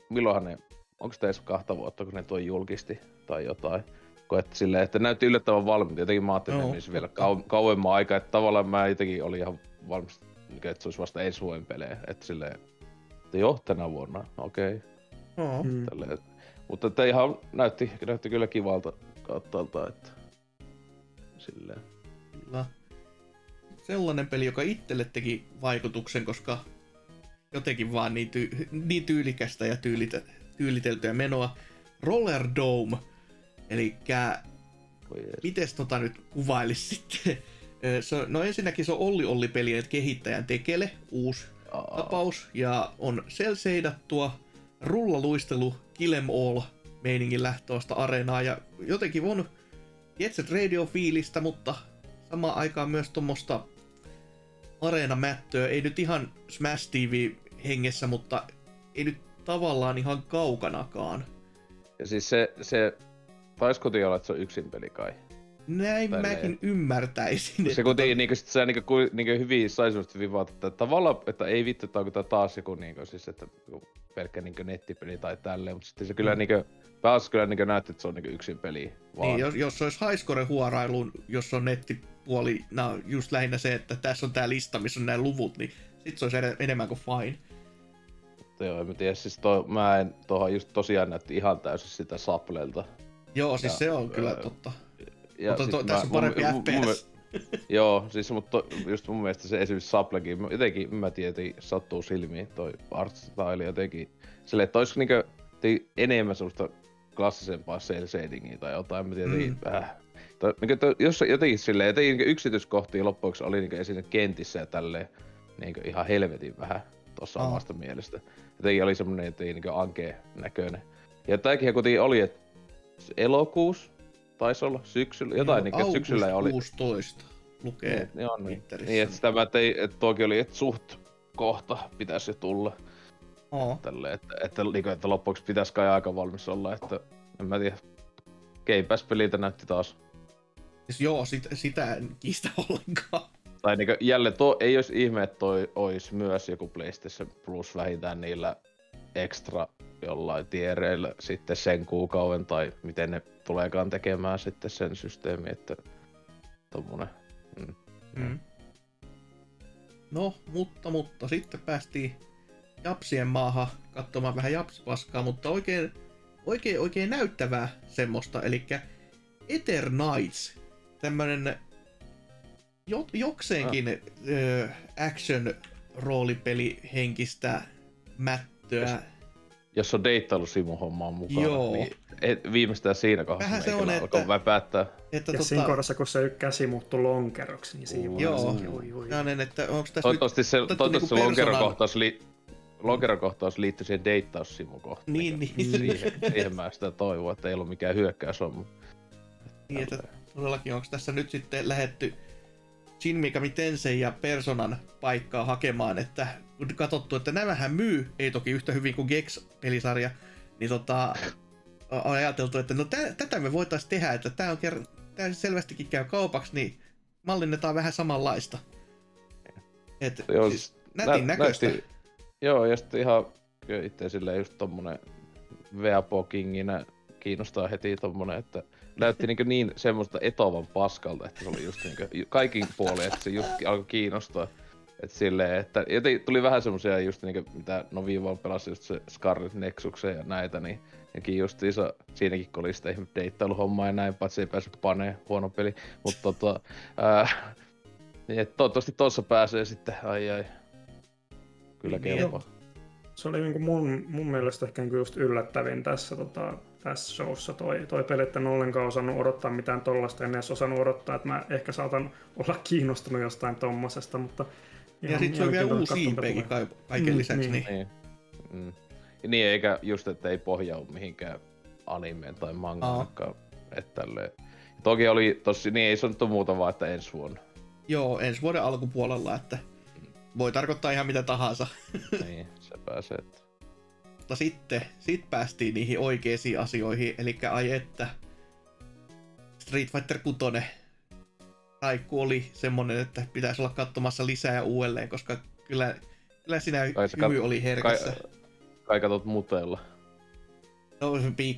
Milloinhan ne... Onko edes kahta vuotta, kun ne toi julkisti tai jotain? Koet silleen, että näytti yllättävän valmiita. Jotenkin mä ajattelin, no, että vielä kau- kauemman aikaa. Että tavallaan mä jotenkin olin ihan valmis, että se olisi vasta ensi vuoden pelejä. Että silleen, että joo, tänä vuonna, okei. Okay. No. Mm. mutta että ihan näytti, näytti kyllä kivalta kattalta, että silleen. Kyllä. Sellainen peli, joka itselle teki vaikutuksen, koska jotenkin vaan niin, ty- niin tyylikästä ja tyylitä- tyyliteltyä menoa. Roller Dome. Eli oh miten tota nyt kuvailisi sitten? Se on, no ensinnäkin se on Olli Olli pelien kehittäjän tekele, uusi Aa. tapaus, ja on selseidattua rullaluistelu Killem All meiningin lähtöistä areenaa, ja jotenkin on Jetset Radio-fiilistä, mutta samaan aikaan myös tuommoista areenamättöä, ei nyt ihan Smash TV hengessä, mutta ei nyt tavallaan ihan kaukanakaan. Ja siis se, se taisi olla, että se on yksin peli kai. Näin Tälleen. mäkin ymmärtäisin. Se kuitenkin niinku, sit se niinku, niinku hyvin sai semmoista hyvin vaat, että tavallaan, että ei vittu, että onko tää taas joku niinku, siis että pelkkä niinku nettipeli tai tälleen, mutta sitten se kyllä mm. niinku, taas kyllä niinku näytti, että se on niinku yksin peli. Vaan. Niin, jos, jos olisi highscore huorailuun, jos on nettipuoli, no just lähinnä se, että tässä on tää lista, missä on nämä luvut, niin sit se olisi enemmän kuin fine. Mutta joo, en tiedä, siis to, mä en tuohon just tosiaan näytti ihan täysin sitä saplelta. Joo, siis ja, se on kyllä totta. Ja mutta to, tässä on parempi mun, FPS. Mun, joo, siis mutta just mun mielestä se esimerkiksi Saplekin, jotenkin mä tiedän, sattuu silmiin toi art style jotenkin. Silleen, että olisiko niinkö enemmän semmoista klassisempaa cel shadingia tai jotain, mä tiedän, mm. äh. To, niin to, jos jotenkin silleen, jotenkin niin yksityiskohtia loppuksi oli niin esiin kentissä ja tälleen niin ihan helvetin vähän tuossa oh. omasta mielestä. Jotenkin oli semmonen, että ei niin ankeen näköinen. Ja tämäkin kuitenkin oli, että elokuus taisi olla syksyllä, jotain niin, että syksyllä oli. 16 lukee niin, joo, niin. niin, että sitä mä tein, että toki oli, että suht kohta pitäisi tulla. Oh. Tälle, että, että, että, että loppuksi pitäisi kai aika valmis olla, että en mä tiedä. Game Pass-peliltä näytti taas. Siis joo, sit, sitä en kiistä ollenkaan. Tai niinku jälleen, to, ei olisi ihme, että toi olisi myös joku PlayStation Plus vähintään niillä extra jollain tiereillä sitten sen kuukauden tai miten ne tuleekaan tekemään sitten sen systeemi, että tommonen. Mm. Mm. No, mutta, mutta sitten päästiin Japsien maahan katsomaan vähän Japsipaskaa, mutta oikein, oikein, oikein näyttävää semmoista, eli Ether Knights, tämmönen jo, jokseenkin ah. ö, action roolipeli henkistä mättöä jos on deittailusimu-hommaa mukana, Joo. niin et, viimeistään siinä kohdassa Vähän se on, että, päättää. Että ja tota... siinä kohdassa, kun se käsi muuttui lonkeroksi, niin siinä Joo, oi, oi. Näin, että onko tässä toivottavasti se, toivottavasti niinku se lonkerokohtaus, li, lonkerokohtaus liittyy siihen deittaussimu-kohtaan. Niin, niin. [LAUGHS] Siihen, siihen mä sitä toivon, että ei ollut mikään hyökkäysomma. Niin, että todellakin onko tässä nyt sitten lähetty Shin Mikami Tensei ja Personan paikkaa hakemaan, että katsottu, että nämähän myy, ei toki yhtä hyvin kuin Gex-pelisarja, niin tota, on ajateltu, että no tä, tätä me voitaisiin tehdä, että tämä on kerran, tämä selvästikin käy kaupaksi, niin mallinnetaan vähän samanlaista. Et, joo, siis nätin nä, näköistä. Näytti, joo, ja sitten ihan itse silleen just tommonen Veapokinginä kiinnostaa heti tommonen, että näytti niin, niin semmoista etovan paskalta, että se oli just niin kaikin puolin, että se just alkoi kiinnostaa. Et silleen, että joten tuli vähän semmosia just niinku, mitä no viime pelasi just se Scarlet Nexuksen ja näitä, niin nekin just iso, siinäkin kun oli sitä ihme deittailuhommaa ja näin, paitsi ei päässyt paneen, huono peli. Mutta tota, ää, niin että toivottavasti tossa pääsee sitten, ai ai. Kyllä niin, kelpaa. Se oli niinku mun, mun mielestä ehkä niinku just yllättävin tässä, tota, tässä showssa toi, toi peli, että en ollenkaan osannut odottaa mitään tollasta, en edes osannut odottaa, että mä ehkä saatan olla kiinnostunut jostain tommosesta, mutta ja sitten se on vielä uusi IPkin kaiken mm, lisäksi. Niin. Niin. Mm. niin, eikä just, että ei pohjaa mihinkään animeen tai mangaan. Että Toki oli tosi, niin ei se nyt muuta vaan, että ensi vuonna. Joo, ensi vuoden alkupuolella, että voi tarkoittaa ihan mitä tahansa. [LAUGHS] niin, se pääsee. Että... Mutta sitten sit päästiin niihin oikeisiin asioihin, eli ai että Street Fighter 6 Raikku oli semmonen, että pitäisi olla katsomassa lisää ja uudelleen, koska kyllä, kyllä siinä hymy kat- oli herkässä. Kai, kai katot muteella. No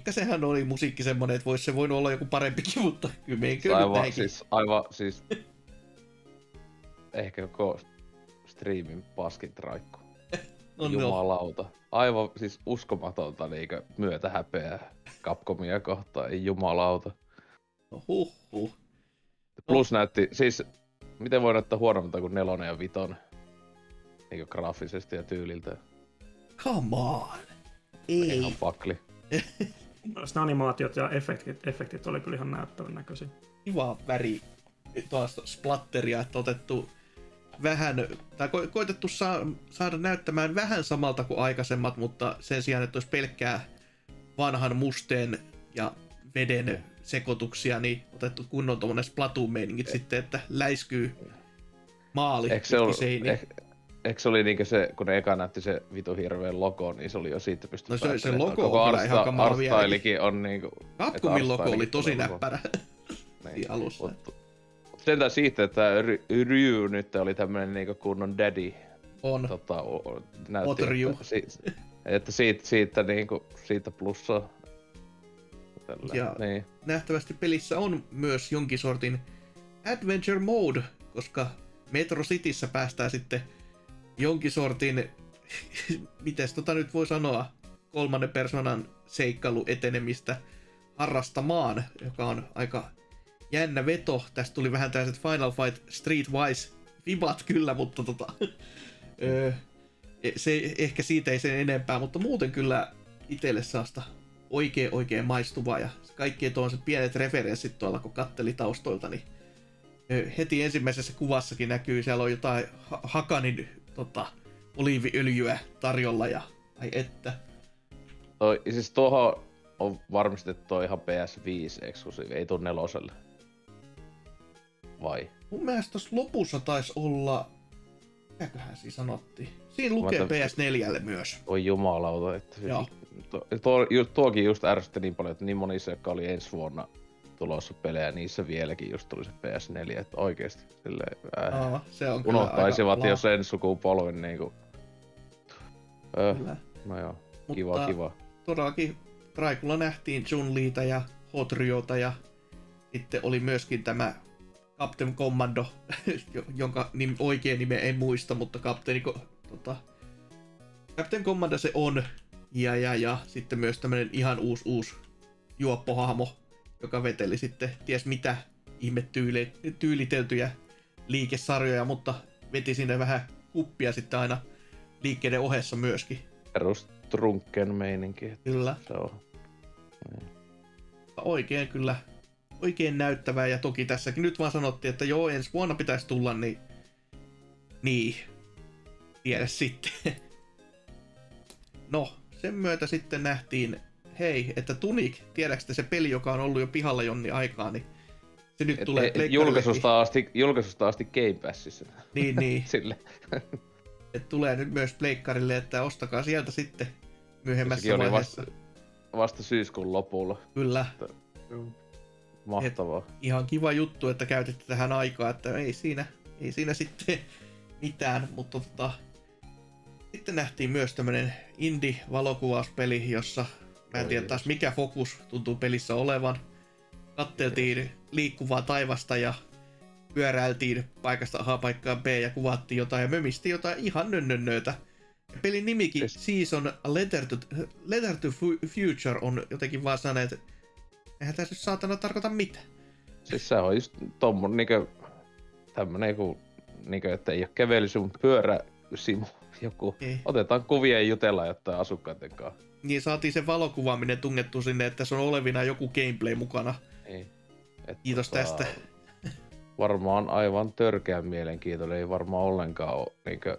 sehän oli musiikki semmonen, että voisi se voinut olla joku parempikin, mutta kyllä meidän kyllä aivan, siis, aivan siis ehkä koko striimin paskin traikku. [LAUGHS] no, Jumalauta. No. Aivan siis uskomatonta niinkö myötä häpeää Capcomia kohtaan, ei jumalauta. No huh, huh. Plus näytti, siis miten voi näyttää huonommalta kuin nelonen ja vitonen? Niinkö graafisesti ja tyyliltä. Come on! Ei. Ihan pakli. Nämä animaatiot ja efektit, efektit oli kyllä ihan näyttävän näköisiä. Kiva väri taas splatteria, että otettu vähän, tai ko- koitettu saa, saada näyttämään vähän samalta kuin aikaisemmat, mutta sen sijaan, että olisi pelkkää vanhan musteen ja veden sekoituksia, niin otettu kunnon tuommoinen Splatoon-meiningit eh. sitten, että läiskyy maali eikö se, oli, eh, eikö se oli niinkö se, kun ne eka näytti se vitu hirveän logo, niin se oli jo siitä pysty No se, se logo on kyllä ihan kamala on niinku... Capcomin logo oli tosi näppärä [LAUGHS] niin. alussa. Mutta, sentään siitä, että Ryu nyt oli tämmönen niinku kunnon daddy. On. Tota, näytti, Ryu. Että, siitä, että siitä, siitä, niinku, siitä plussaa. Tällä, ja niin. nähtävästi pelissä on myös jonkin sortin adventure mode, koska Metro Cityssä päästään sitten jonkin sortin, [LAUGHS] miten tota nyt voi sanoa, kolmannen persoonan seikkailu etenemistä harrastamaan, joka on aika jännä veto. Tästä tuli vähän tällaiset Final Fight Streetwise vibat kyllä, mutta tota, [LAUGHS] se, ehkä siitä ei sen enempää, mutta muuten kyllä itselle saasta oikein oikein maistuvaa ja kaikki tuollaiset pienet referenssit tuolla kun katteli taustoilta, niin heti ensimmäisessä kuvassakin näkyy, siellä on jotain Hakanin tota, oliiviöljyä tarjolla ja ai että. Toi, siis tuohon on varmistettu ihan PS5 eksklusiivi, ei tuu neloselle. Vai? Mun mielestä tuossa lopussa taisi olla... Mitäköhän siinä sanottiin? Siinä lukee PS4 myös. Oi jumalauta, että... Tuo, tuo, tuokin just ärsytti niin paljon, että niin monissa, jotka oli ensi vuonna tulossa pelejä, niissä vieläkin just tuli se PS4, että oikeesti silleen, äh, Aa, se on unohtaisivat jo sen sukupolven niinku. Öh, no joo, kiva, Mutta kiva. Todellakin Traikulla nähtiin Jun Liita ja Hot Ryota ja sitten oli myöskin tämä Captain Commando, [LAUGHS] jonka nim, oikea nime en muista, mutta kapteeni, tota, Captain Commando se on. Ja, ja, ja sitten myös tämmönen ihan uusi, uusi juoppohahmo, joka veteli sitten ties mitä ihmetyyli, tyyliteltyjä liikesarjoja, mutta veti sinne vähän huppia sitten aina liikkeiden ohessa myöskin. Perus trunken meininki. Kyllä. Se on. Niin. Oikein kyllä oikein näyttävää ja toki tässäkin nyt vaan sanottiin, että joo, ensi vuonna pitäisi tulla, niin niin, tiedä sitten. [LAUGHS] No, sen myötä sitten nähtiin, hei, että Tunic, tiedätkö se peli, joka on ollut jo pihalla jonni aikaa, niin se nyt et, tulee et, julkaisusta asti, julkaisusta asti Game Passissa. Niin, niin. [LAUGHS] Sille. Et tulee nyt myös pleikkarille, että ostakaa sieltä sitten myöhemmässä vaiheessa. Vasta, vasta syyskuun lopulla. Kyllä. Että, Mahtavaa. Et ihan kiva juttu, että käytitte tähän aikaa, että ei siinä, ei siinä sitten mitään, mutta tota, sitten nähtiin myös tämmönen indie-valokuvauspeli, jossa mä en tiedä taas mikä fokus tuntuu pelissä olevan. Katteltiin liikkuvaa taivasta ja pyöräiltiin paikasta A paikkaan B ja kuvattiin jotain ja mömistiin jotain ihan nönnönnöitä. Pelin nimikin Season A Letter to, Letter to Future on jotenkin vaan sanoneet, Eihän tässä nyt saatana tarkoita mitään. Siis se on just tommon niinkö tämmönen joku, niinkö, että ei ole kävelysy, mutta pyöräsimu joku. Ei. Otetaan kuvia ja jutellaan jotain asukkaiden kanssa. Niin saatiin se valokuvaaminen tungettu sinne, että se on olevina joku gameplay mukana. Ei. Et Kiitos tota, tästä. [LAUGHS] Varmaan aivan törkeän mielenkiintoinen, ei varmaan ollenkaan ole niinkö,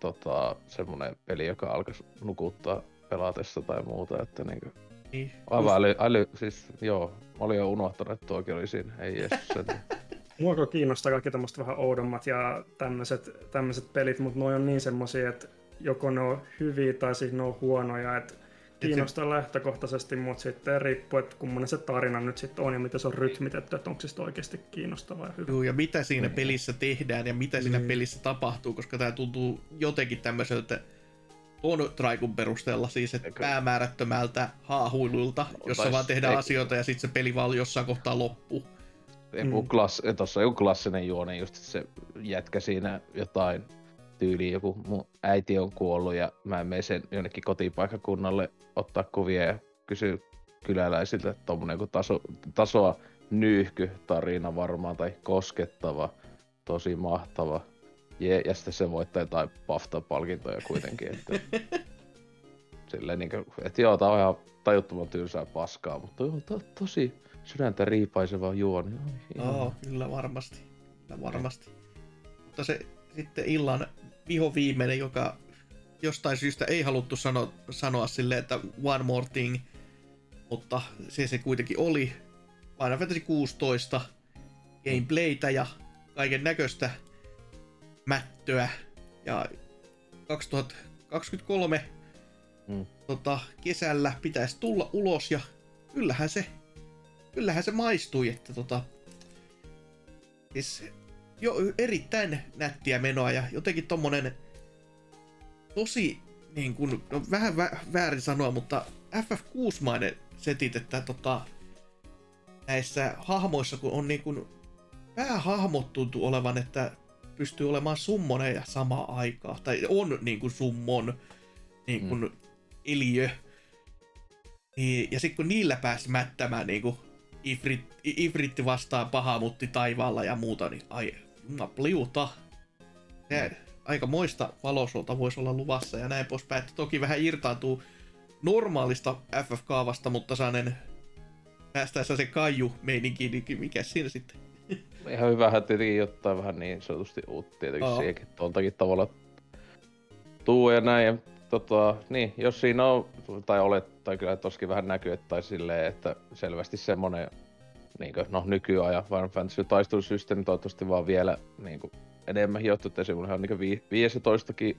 tota, semmonen peli, joka alkaisi nukuttaa pelatessa tai muuta, että niinkö, niin. Aivan äly, äly, siis joo, mä olin jo unohtanut, että tuokin oli siinä, ei Jeesus [LAUGHS] Mua kiinnostaa kaikki tämmöiset vähän oudommat ja tämmöiset, pelit, mutta ne on niin semmosia, että joko ne on hyviä tai siis ne on huonoja, että Kiinnostaa se... lähtökohtaisesti, mutta sitten riippuu, että kummonen se tarina nyt sitten on ja miten se on rytmitetty, että onko se sitten oikeasti kiinnostavaa ja hyvä. Joo, ja mitä siinä mm. pelissä tehdään ja mitä mm. siinä pelissä tapahtuu, koska tämä tuntuu jotenkin tämmöiseltä on Traikun perusteella siis, että päämäärättömältä haahuilulta, jossa vaan tehdään asioita ja sitten se peli vaan jossain kohtaa loppuu. Mm. Klass, tuossa on joku klassinen juone, just se jätkä siinä jotain tyyli joku mun äiti on kuollut ja mä menen sen jonnekin kotipaikkakunnalle ottaa kuvia ja kysyy kyläläisiltä, että tommonen joku taso, tasoa nyyhky tarina varmaan tai koskettava, tosi mahtava. Je, ja sitten se voittaa jotain BAFTA-palkintoja kuitenkin. Että, [LAUGHS] silleen niin kuin, että joo, tää on ihan tajuttoman tylsää paskaa, mutta on to, tosi sydäntä riipaiseva juoni. Oh, kyllä varmasti. Kyllä varmasti. Mutta se sitten illan viho viimeinen, joka jostain syystä ei haluttu sano, sanoa sille, että one more thing, mutta se se kuitenkin oli. Final Fantasy 16 gameplaytä ja kaiken näköistä mättöä. Ja 2023 mm. tota, kesällä pitäisi tulla ulos ja kyllähän se, kyllähän se maistui, että tota, siis jo erittäin nättiä menoa ja jotenkin tommonen tosi niin kuin, no vähän vä- väärin sanoa, mutta FF6-mainen setit, että tota, näissä hahmoissa, kun on niin kuin, päähahmot tuntuu olevan, että pystyy olemaan summoneja samaan aikaan, tai on niin kuin summon niin kuin mm. eliö. Niin, ja sitten kun niillä pääsi mättämään niin kuin Ifrit, Ifritti vastaan paha mutti taivaalla ja muuta, niin ai, pliuta. Se aika moista valosuolta voisi olla luvassa ja näin poispäin. Että toki vähän irtaantuu normaalista FF-kaavasta, mutta saanen päästäessä se kaiju meininki, niin mikä siinä sitten? [LAUGHS] Ihan hyvähän tietenkin jotain vähän niin sanotusti uutta tietenkin oh. siihenkin tuoltakin tavalla tuu ja näin. Ja, tota, niin, jos siinä on, tai olet, tai kyllä toskin vähän näkyy, että tai silleen, että selvästi semmonen niin kuin, no nykyajan Final Fantasy taistelusysteemi toivottavasti vaan vielä niin kuin, enemmän hiottu, että se on niin 15kin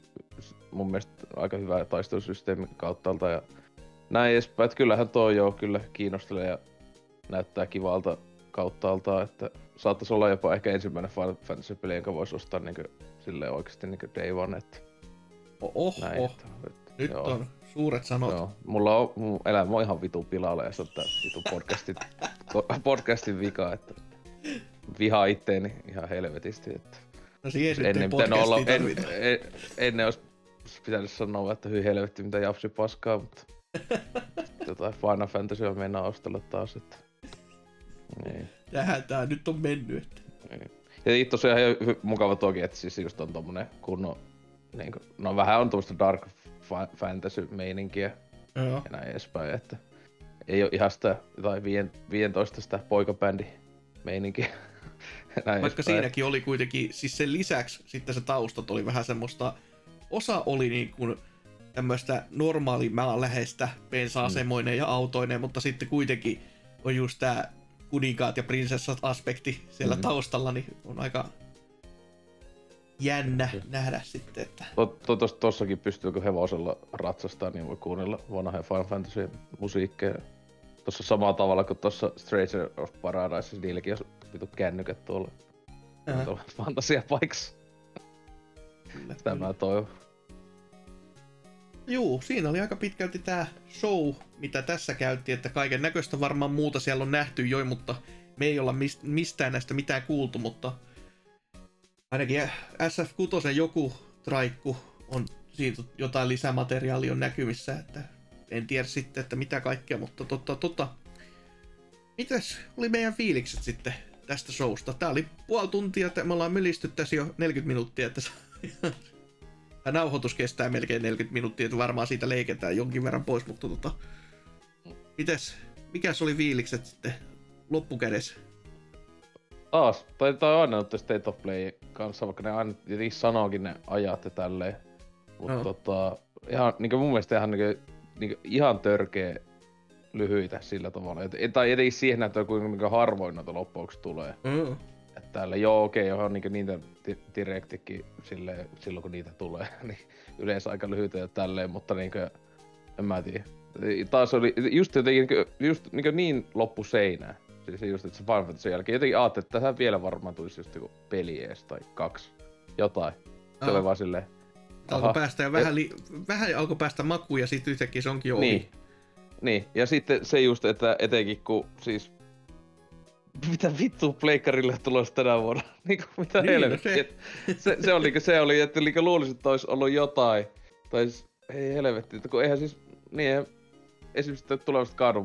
mun mielestä aika hyvä taistelusysteemi kauttaalta ja näin edespäin. Että kyllähän tuo jo kyllä kiinnostelee ja näyttää kivalta kauttaalta, että saattaisi olla jopa ehkä ensimmäinen Final Fantasy-peli, jonka voisi ostaa niin kuin, silleen oikeasti niin day one, että Oho, näin, että, nyt joo. on suuret sanot. Joo, mulla on, mun elämä on ihan vitu pilalla ja se on tää vitu podcastin, podcastin vika, että vihaa itteeni ihan helvetisti, että No siihen ennen pitänyt olla, en, en, ennen olisi pitänyt sanoa, että hyi helvetti mitä japsi paskaa, mutta jotain Final Fantasy on mennä ostella taas, että niin. Tähän tää nyt on mennyt, että. Niin. Ja tosiaan ihan mukava toki, että siis just on tommonen kunnon, niin kuin, no vähän on tuosta dark fantasy-meininkiä Joo. ja näin edespäin, että ei ole ihan sitä tai 15 sitä poikabändi-meininkiä. [LAUGHS] Näin Vaikka edespäin. siinäkin oli kuitenkin, siis sen lisäksi sitten se taustat oli vähän semmoista, osa oli niin kuin tämmöistä normaali läheistä pensa-asemoinen mm. ja autoinen, mutta sitten kuitenkin on just tää kuninkaat ja prinsessat aspekti siellä mm. taustalla, niin on aika jännä mm. nähdä sitten, että... To, to, tos, tossakin pystyykö hevosella ratsastaa, niin voi kuunnella vanhoja Final Fantasy musiikkeja. Tossa samalla tavalla kuin tuossa Stranger of Paradise, niilläkin on vitu kännykät tuolla. Uh-huh. Fantasia paikassa. Tämä toi. Juu, siinä oli aika pitkälti tämä show, mitä tässä käytiin, että kaiken näköistä varmaan muuta siellä on nähty jo, mutta me ei olla mistään näistä mitään kuultu, mutta ainakin SF6 joku traikku on siitä jotain lisämateriaalia on näkyvissä, että en tiedä sitten, että mitä kaikkea, mutta totta, totta. Mitäs oli meidän fiilikset sitten tästä showsta? Tää oli puoli tuntia, että me ollaan mylisty tässä jo 40 minuuttia, että [LAUGHS] Tämä nauhoitus kestää melkein 40 minuuttia, että varmaan siitä leiketään jonkin verran pois, mutta tota, mites, mikäs oli fiilikset sitten loppukädessä? Taas, tai, tai aina nyt State of Play kanssa, vaikka ne aina sanookin ne ajat ja tälleen. Mutta no. tota, ihan, niin mun mielestä ihan, niin, niin, ihan törkeä lyhyitä sillä tavalla. Et, tai edes siihen, että kuinka harvoin noita loppuksi tulee. Mm. Että täällä, joo okei, okay, johon niin niitä direktikin silleen, silloin kun niitä tulee, [LAUGHS] niin yleensä aika lyhyitä ja tälleen, mutta niin kuin, en mä tiedä. taas oli just jotenkin just niin, niin loppu Siis just, että se Final Fantasy jälkeen jotenkin ajattelin, että tähän vielä varmaan tulisi just joku peli ees tai kaksi. Jotain. Se oli vaan silleen... Alkoi päästä ja vähän, li- vähän alkoi päästä makuun ja sitten yhtäkkiä se onkin jo niin. ohi. Niin, ja sitten se just, että etenkin kun siis [LAUGHS] mitä vittu pleikkarille tulossa tänä vuonna? [LAUGHS] niinku, mitä niin, no helvettiä. Se. se, se, oli, se oli, että niinku luulisin, että olisi ollut jotain. Tai siis, ei helvetti, että kun eihän siis, niin esimerkiksi tulevasta God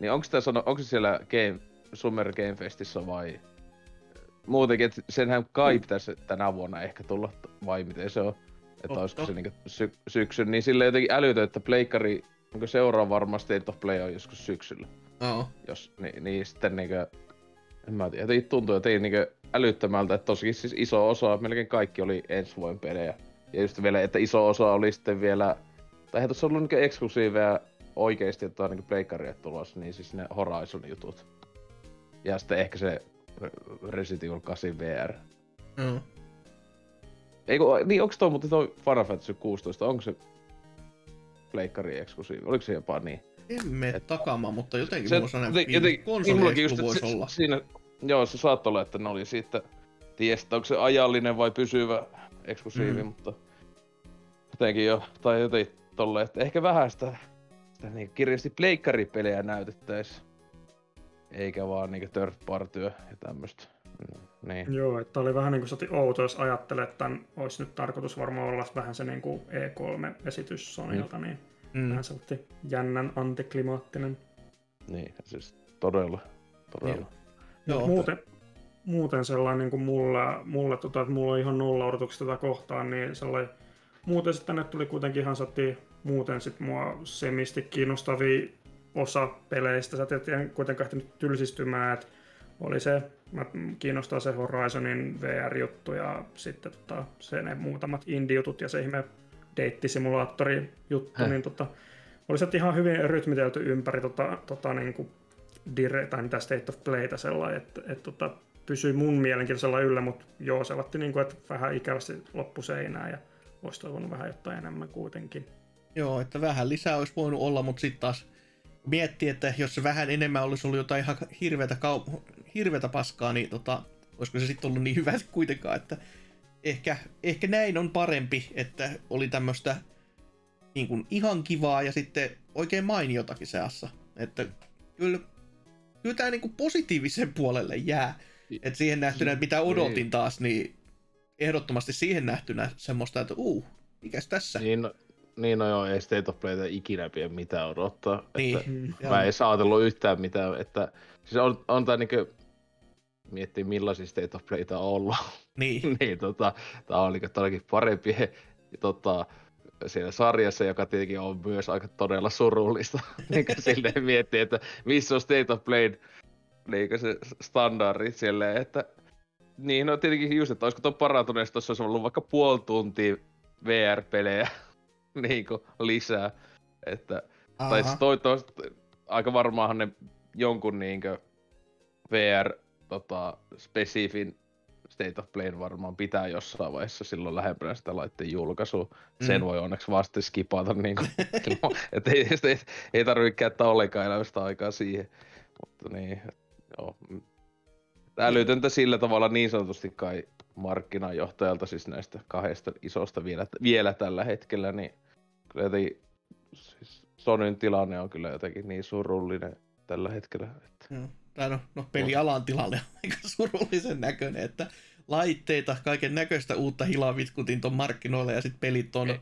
niin onko, sano, onko se siellä Game, Summer Game Festissä vai muutenkin, että senhän kai mm. pitäisi tänä vuonna ehkä tulla, vai miten se on? Että olisiko se niinku sy- syksyn, niin sille jotenkin älytö, että pleikkari, onko seuraa varmasti State of Play on joskus syksyllä. Oo. Jos, niin, niin sitten niinku, en mä tiedä, jotenkin tuntuu jotenkin niinku älyttömältä, että tosikin siis iso osa, melkein kaikki oli ensi vuoden pelejä. Ja just vielä, että iso osa oli sitten vielä, tai eihän tuossa ollut niinku eksklusiiveja oikeesti, on niinku pleikkaria tulossa, niin siis ne Horizon jutut. Ja sitten ehkä se Resident Evil 8 VR. Mm. Eikö, niin onko toi muuten toi Final Fantasy 16, onko se pleikkari eksklusiivi? Oliko se jopa niin? En mene Et, takaamaan, mutta jotenkin se, mulla sellainen joten, konsoli just, voisi se, olla. Siinä, joo, se saattoi olla, että ne oli siitä, tiestä, onko se ajallinen vai pysyvä eksklusiivi, mm. mutta jotenkin jo, tai jotenkin tolle, että ehkä vähän sitä niin kirjasti pleikkaripelejä näytettäisiin, eikä vaan niinku third partyä ja tämmöstä. Mm, niin. Joo, että oli vähän niin kuin outo, jos ajattelee, että tämän olisi nyt tarkoitus varmaan olla vähän se niin kuin E3-esitys Sonylta, mm. niin mm. vähän sellainen jännän antiklimaattinen. Niin, siis todella, todella. Niin. Joo, muuten, muuten sellainen niin kuin mulla, mulla, tota, että mulla on ihan nolla odotuksia tätä kohtaan, niin sellainen, muuten sitten tänne tuli kuitenkin ihan sati, muuten sitten mua semisti kiinnostavia osa peleistä. Sä et kuitenkaan ehtinyt tylsistymään, että oli se, mä kiinnostaa se Horizonin VR-juttu ja sitten tota, se ne muutamat indie-jutut ja se ihme deittisimulaattori-juttu, niin tota, oli se ihan hyvin rytmitelty ympäri tota, tota, niin kuin dire, tai mitä State of Playtä sellainen, että, että tota, pysyi mun mielenkiintoisella yllä, mutta joo, se niin kuin, että vähän ikävästi loppuseinää ja olisi toivonut vähän jotain enemmän kuitenkin. Joo, että vähän lisää olisi voinut olla, mutta sitten taas miettii, että jos se vähän enemmän olisi ollut jotain ihan hirveätä, kau- hirveätä paskaa, niin tota, olisiko se sitten ollut niin hyvä [LAUGHS] kuitenkaan, että ehkä, ehkä näin on parempi, että oli tämmöistä niin kuin ihan kivaa ja sitten oikein mainiotakin seassa. Että kyllä, kyllä tämä niin kuin positiivisen puolelle jää. Että siihen nähtynä, että mitä odotin niin. taas, niin ehdottomasti siihen nähtynä semmoista, että uu, mikäs tässä? Niin, no, niin no joo, ei State of Playta ikinä pidä mitään odottaa. Niin. Että mä en saatellut yhtään mitään, että siis on, on tää niinku miettii millaisia State of Playta on ollut. [LAUGHS] Niin. [LAUGHS] niin tota, tää on niinku todellakin parempi tota, siellä sarjassa, joka tietenkin on myös aika todella surullista. [LAUGHS] niin silleen miettii, että missä on State of Play niin se standardi silleen, että niin, no tietenkin just, että olisiko tuon parantuneesta, jos olisi ollut vaikka puoli tuntia VR-pelejä [LAUGHS] niin kuin, lisää. Että, Aha. tai siis toivottavasti aika varmaanhan ne jonkun niin kuin, VR tota, spesifin State of Play varmaan pitää jossain vaiheessa silloin lähempänä sitä laitteen julkaisua. Mm. Sen voi onneksi vasta skipata, [LAUGHS] niin kuin, että ei, ei, ei tarvitse käyttää ollenkaan elämästä aikaa siihen. Mutta niin, joo. Älytöntä sillä tavalla niin sanotusti kai markkinajohtajalta, siis näistä kahdesta isosta vielä, vielä tällä hetkellä, niin kyllä jotenkin, siis Sonyn tilanne on kyllä jotenkin niin surullinen tällä hetkellä. Että... Mm. Tai no, no pelialan tilanne on [LAUGHS] aika surullisen näköinen, että laitteita, kaiken näköistä uutta hilavitkutin ton markkinoille ja sitten pelit on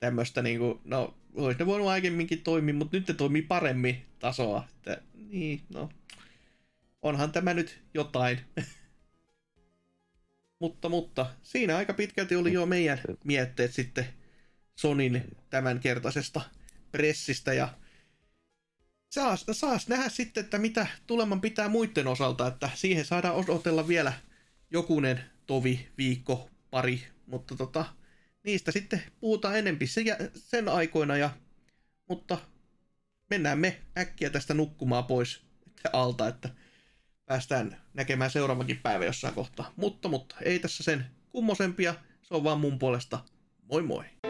tämmöistä niinku, no olisi ne voinut aikemminkin toimia, mutta nyt ne toimii paremmin tasoa. Että, niin, no, onhan tämä nyt jotain. [LAUGHS] mutta, mutta siinä aika pitkälti oli jo meidän mietteet sitten Sonin tämänkertaisesta pressistä ja saas, saas nähdä sitten, että mitä tuleman pitää muiden osalta, että siihen saadaan odotella vielä jokunen tovi, viikko, pari, mutta tota, niistä sitten puhutaan enempi sen, sen aikoina, ja, mutta mennään me äkkiä tästä nukkumaan pois alta, että päästään näkemään seuraavankin päivä jossain kohtaa. Mutta, mutta ei tässä sen kummosempia, se on vaan mun puolesta moi moi!